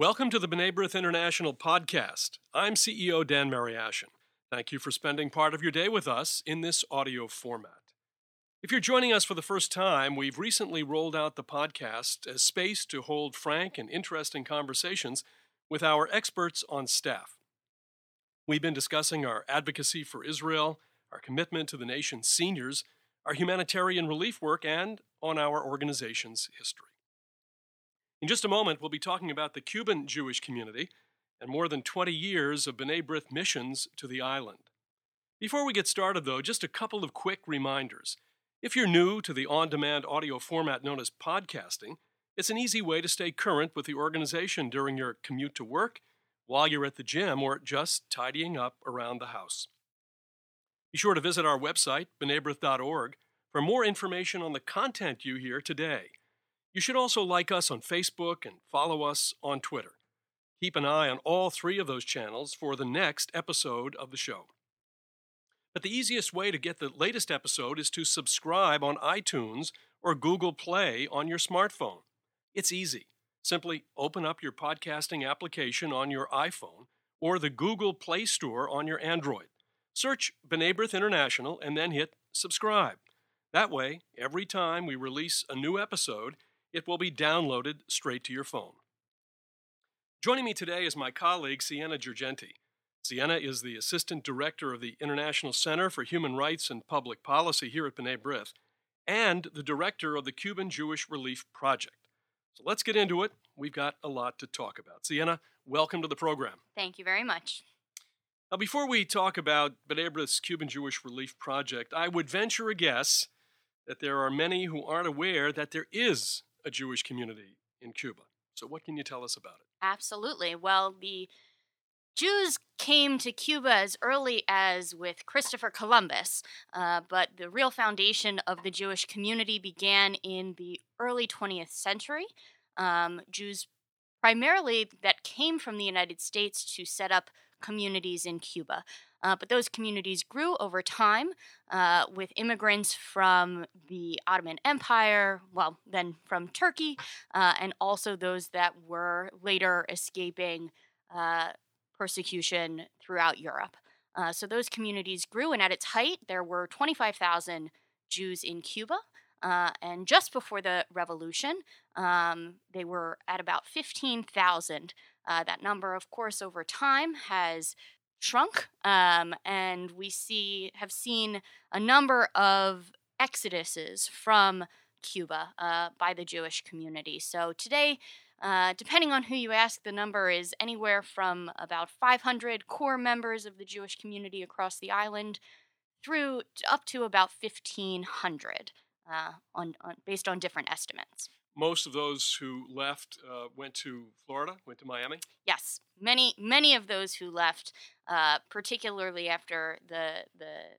Welcome to the B'nai B'rith International podcast. I'm CEO Dan Mariaschin. Thank you for spending part of your day with us in this audio format. If you're joining us for the first time, we've recently rolled out the podcast as space to hold frank and interesting conversations with our experts on staff. We've been discussing our advocacy for Israel, our commitment to the nation's seniors, our humanitarian relief work, and on our organization's history. In just a moment, we'll be talking about the Cuban Jewish community and more than 20 years of B'nai B'rith missions to the island. Before we get started, though, just a couple of quick reminders. If you're new to the on demand audio format known as podcasting, it's an easy way to stay current with the organization during your commute to work, while you're at the gym, or just tidying up around the house. Be sure to visit our website, bnaibrith.org, for more information on the content you hear today. You should also like us on Facebook and follow us on Twitter. Keep an eye on all three of those channels for the next episode of the show. But the easiest way to get the latest episode is to subscribe on iTunes or Google Play on your smartphone. It's easy. Simply open up your podcasting application on your iPhone or the Google Play Store on your Android. Search B'nai International and then hit subscribe. That way, every time we release a new episode, it will be downloaded straight to your phone. Joining me today is my colleague, Sienna Girgenti. Sienna is the Assistant Director of the International Center for Human Rights and Public Policy here at B'nai B'rith, and the Director of the Cuban Jewish Relief Project. So let's get into it. We've got a lot to talk about. Sienna, welcome to the program. Thank you very much. Now, before we talk about B'nai B'rith's Cuban Jewish Relief Project, I would venture a guess that there are many who aren't aware that there is a Jewish community in Cuba. So, what can you tell us about it? Absolutely. Well, the Jews came to Cuba as early as with Christopher Columbus, uh, but the real foundation of the Jewish community began in the early 20th century. Um, Jews primarily that came from the United States to set up communities in Cuba. Uh, but those communities grew over time uh, with immigrants from the Ottoman Empire, well, then from Turkey, uh, and also those that were later escaping uh, persecution throughout Europe. Uh, so those communities grew, and at its height, there were 25,000 Jews in Cuba. Uh, and just before the revolution, um, they were at about 15,000. Uh, that number, of course, over time has shrunk, um, and we see have seen a number of exoduses from Cuba uh, by the Jewish community. So today, uh, depending on who you ask, the number is anywhere from about 500 core members of the Jewish community across the island through up to about 1,500, uh, on, on, based on different estimates most of those who left uh, went to Florida, went to Miami. Yes, many many of those who left, uh, particularly after the the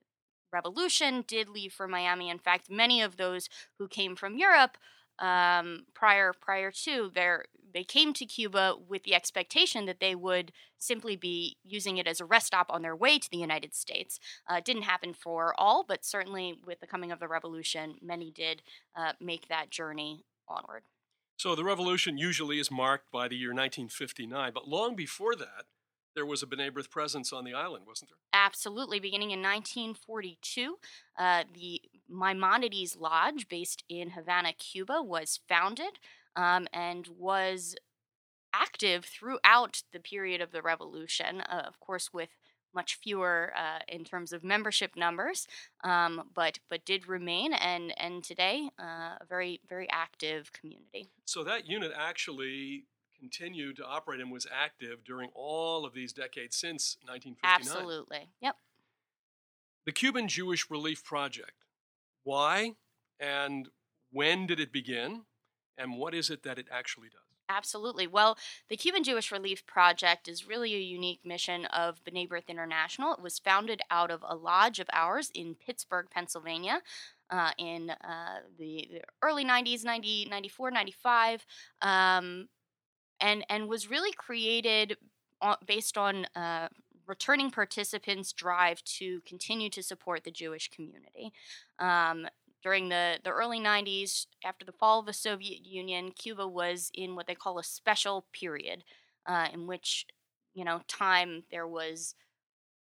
revolution, did leave for Miami. In fact, many of those who came from Europe um, prior prior to their they came to Cuba with the expectation that they would simply be using it as a rest stop on their way to the United States. Uh, didn't happen for all, but certainly with the coming of the revolution, many did uh, make that journey onward. So the revolution usually is marked by the year 1959, but long before that, there was a B'nai B'rith presence on the island, wasn't there? Absolutely. Beginning in 1942, uh, the Maimonides Lodge, based in Havana, Cuba, was founded um, and was active throughout the period of the revolution, uh, of course, with much fewer uh, in terms of membership numbers, um, but but did remain and and today uh, a very very active community. So that unit actually continued to operate and was active during all of these decades since 1959. Absolutely. Yep. The Cuban Jewish Relief Project. Why and when did it begin? And what is it that it actually does? Absolutely. Well, the Cuban Jewish Relief Project is really a unique mission of B'nai B'rith International. It was founded out of a lodge of ours in Pittsburgh, Pennsylvania. Uh, in uh, the, the, early 90s, 90, 94, 95, um, and, and was really created based on uh, returning participants' drive to continue to support the Jewish community. Um, during the, the early 90s, after the fall of the Soviet Union, Cuba was in what they call a special period. uh, in which, you know, time there was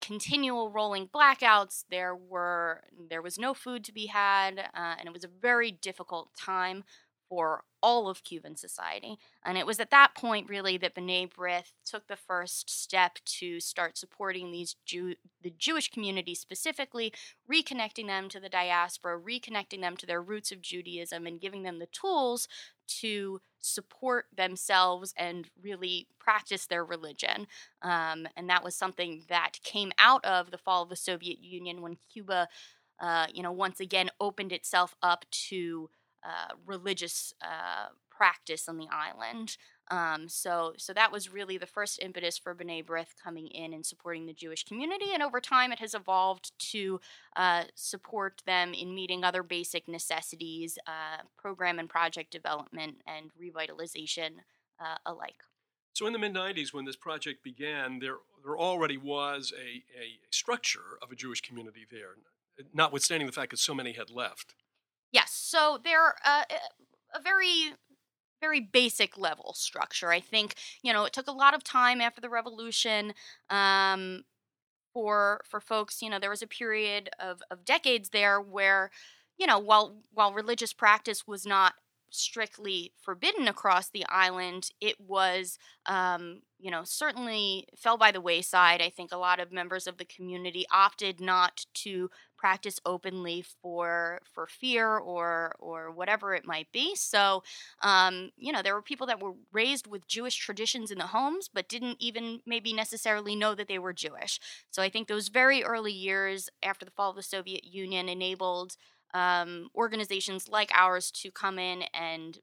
continual rolling blackouts. There were there was no food to be had, uh, and it was a very difficult time for all of Cuban society. And it was at that point, really, that B'nai B'rith took the first step to start supporting these Jew- the Jewish community specifically, reconnecting them to the diaspora, reconnecting them to their roots of Judaism, and giving them the tools to support themselves and really practice their religion. Um, and that was something that came out of the fall of the Soviet Union when Cuba, uh, you know, once again opened itself up to uh, religious uh, practice on the island. Um, so, so that was really the first impetus for B'nai B'rith coming in and supporting the Jewish community. And over time, it has evolved to uh, support them in meeting other basic necessities, uh, program and project development, and revitalization uh, alike. So, in the mid 90s, when this project began, there, there already was a, a structure of a Jewish community there, notwithstanding the fact that so many had left. Yes, so they're uh, a very very basic level structure. I think you know it took a lot of time after the revolution um, for for folks. You know there was a period of of decades there where you know while while religious practice was not strictly forbidden across the island, it was, um, you know, certainly fell by the wayside. I think a lot of members of the community opted not to practice openly for for fear or or whatever it might be. So, um, you know, there were people that were raised with Jewish traditions in the homes, but didn't even maybe necessarily know that they were Jewish. So, I think those very early years after the fall of the Soviet Union enabled um, organizations like ours to come in and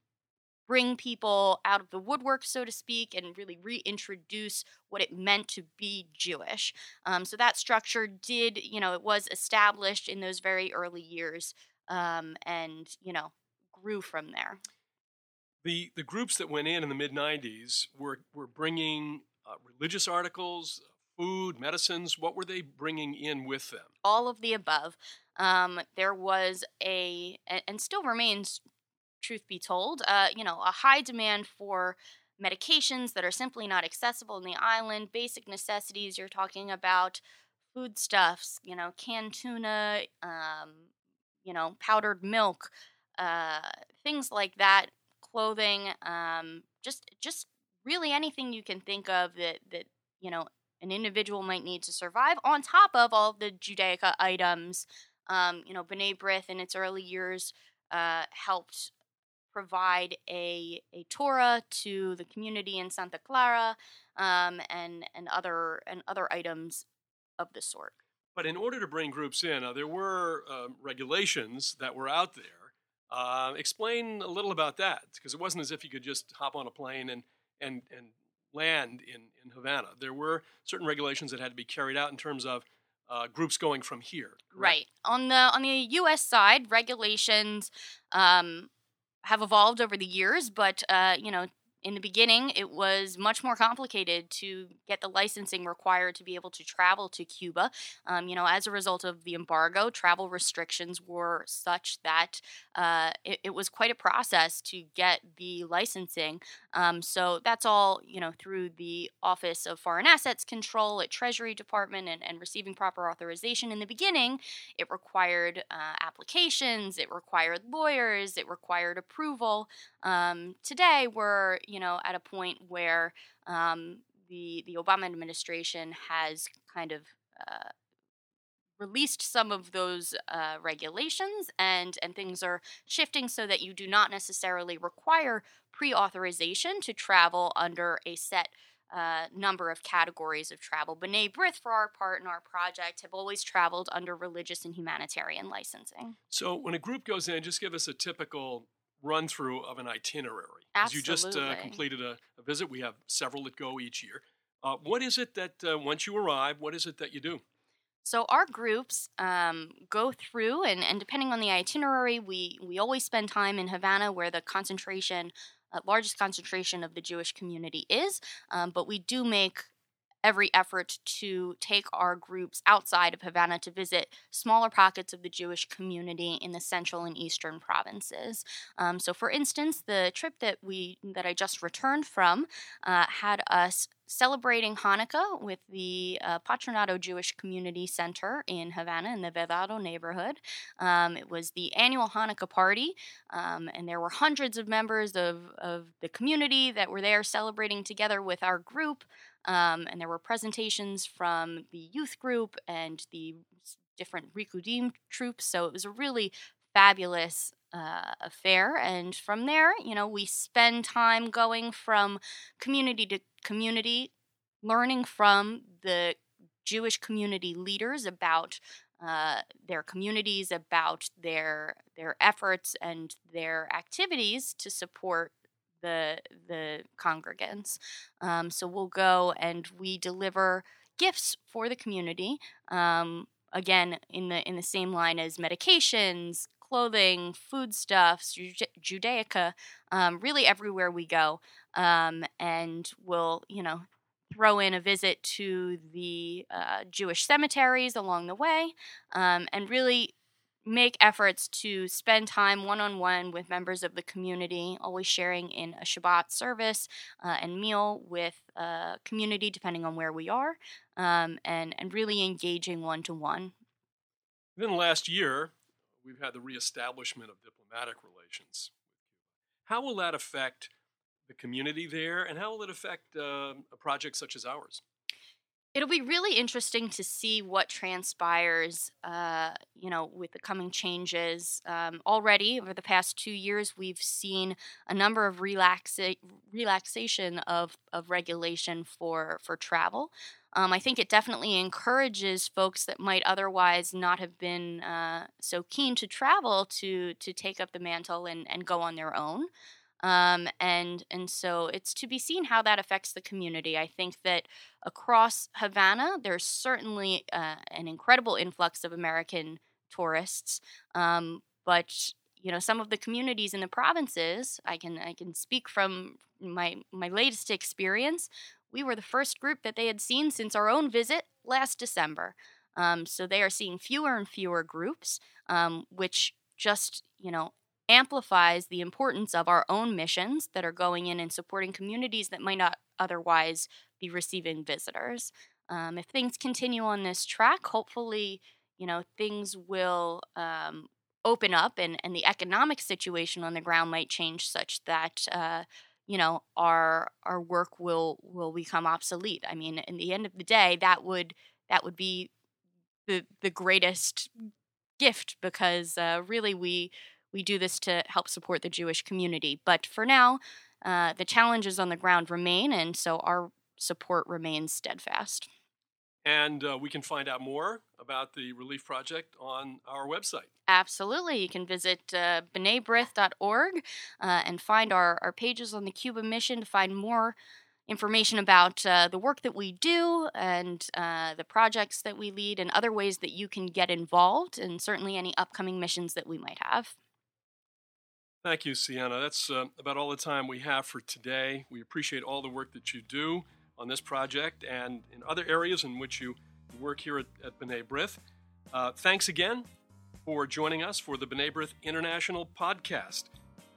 bring people out of the woodwork, so to speak, and really reintroduce what it meant to be Jewish. Um, so that structure did, you know, it was established in those very early years um, and, you know, grew from there. The, the groups that went in in the mid 90s were, were bringing uh, religious articles, food, medicines. What were they bringing in with them? All of the above. Um, there was a, and still remains, truth be told, uh, you know, a high demand for medications that are simply not accessible in the island, basic necessities. You're talking about foodstuffs, you know, canned tuna, um, you know, powdered milk, uh, things like that, clothing, um, just just really anything you can think of that that you know an individual might need to survive. On top of all the Judaica items um, you know, B'nai B'rith in its early years uh, helped provide a, a Torah to the community in Santa Clara um, and, and, other, and other items of the sort. But in order to bring groups in, uh, there were uh, regulations that were out there. Uh, explain a little about that, because it wasn't as if you could just hop on a plane and, and, and land in, in Havana. There were certain regulations that had to be carried out in terms of uh, groups going from here. Correct? Right on the on the U.S. side, regulations um, have evolved over the years, but uh, you know in the beginning, it was much more complicated to get the licensing required to be able to travel to Cuba. Um, you know, as a result of the embargo, travel restrictions were such that uh, it, it, was quite a process to get the licensing. Um, so that's all, you know, through the Office of Foreign Assets Control at Treasury Department and, and receiving proper authorization. In the beginning, it required uh, applications, it required lawyers, it required approval. Um, today, we're you know at a point where um, the the Obama administration has kind of uh, released some of those uh, regulations and and things are shifting so that you do not necessarily require pre-authorization to travel under a set uh, number of categories of travel. B'nai B'rith, for our part in our project, have always traveled under religious and humanitarian licensing. So when a group goes in, just give us a typical run through of an itinerary. As you just uh, completed a, a, visit, we have several that go each year. Uh, what is it that uh, once you arrive, what is it that you do? So our groups um, go through, and, and depending on the itinerary, we we always spend time in Havana, where the concentration, uh, largest concentration of the Jewish community is. Um, but we do make every effort to take our groups outside of Havana to visit smaller pockets of the Jewish community in the central and eastern provinces. Um, so, for instance, the trip that we that I just returned from uh, had us celebrating Hanukkah with the uh, Patronato Jewish Community Center in Havana in the Vedado neighborhood. Um, it was the annual Hanukkah party, um, and there were hundreds of members of, of the community that were there celebrating together with our group. Um, and there were presentations from the youth group and the different Rikudim troupes. So it was a really fabulous uh, affair. And from there, you know, we spend time going from community to community, learning from the Jewish community leaders about uh, their communities, about their their efforts and their activities to support the the congregants. Um, so we'll go and we deliver gifts for the community. Um, again, in the in the same line as medications, clothing, foodstuffs, Judaica, um, really everywhere we go. Um, and we'll, you know, throw in a visit to the uh, Jewish cemeteries along the way um, and really make efforts to spend time one on one with members of the community, always sharing in a Shabbat service uh, and meal with uh, community, depending on where we are, um, and, and really engaging one to one. Then last year, we've had the reestablishment of diplomatic relations with Cuba. How will that affect the community there, and how will it affect uh, a project such as ours? It'll be really interesting to see what transpires, uh, you know, with the coming changes. Um, already, over the past two years, we've seen a number of relaxa- relaxation of, of regulation for, for travel. Um, I think it definitely encourages folks that might otherwise not have been uh, so keen to travel to to take up the mantle and, and go on their own. Um, and and so it's to be seen how that affects the community. I think that across Havana, there's certainly uh, an incredible influx of American tourists, um, but you know some of the communities in the provinces. I can I can speak from my my latest experience we were the first group that they had seen since our own visit last December. Um, so they are seeing fewer and fewer groups, um, which just, you know, amplifies the importance of our own missions that are going in and supporting communities that might not otherwise be receiving visitors. Um, if things continue on this track, hopefully, you know, things will um, open up and, and the economic situation on the ground might change such that uh, you know our our work will will become obsolete i mean in the end of the day that would that would be the the greatest gift because uh, really we we do this to help support the jewish community but for now uh, the challenges on the ground remain and so our support remains steadfast and uh, we can find out more about the Relief Project on our website. Absolutely. You can visit uh, uh, and find our, our pages on the Cuba mission to find more information about uh, the work that we do and uh, the projects that we lead and other ways that you can get involved, and certainly any upcoming missions that we might have. Thank you, Sienna. That's uh, about all the time we have for today. We appreciate all the work that you do on this project and in other areas in which you work here at, at B'nai B'rith. Uh, thanks again for joining us for the B'nai B'rith International podcast.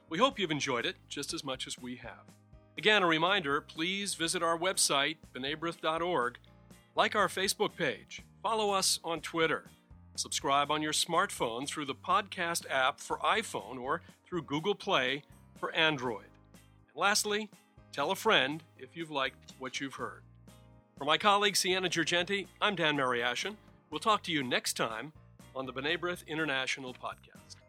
We hope you've enjoyed it just as much as we have. Again, a reminder please visit our website, b'naibrith.org, like our Facebook page, follow us on Twitter, subscribe on your smartphone through the podcast app for iPhone or through Google Play for Android. And lastly, Tell a friend if you've liked what you've heard. For my colleague Sienna Girgenti, I'm Dan Mariaschin. We'll talk to you next time on the B'nai B'rith International Podcast.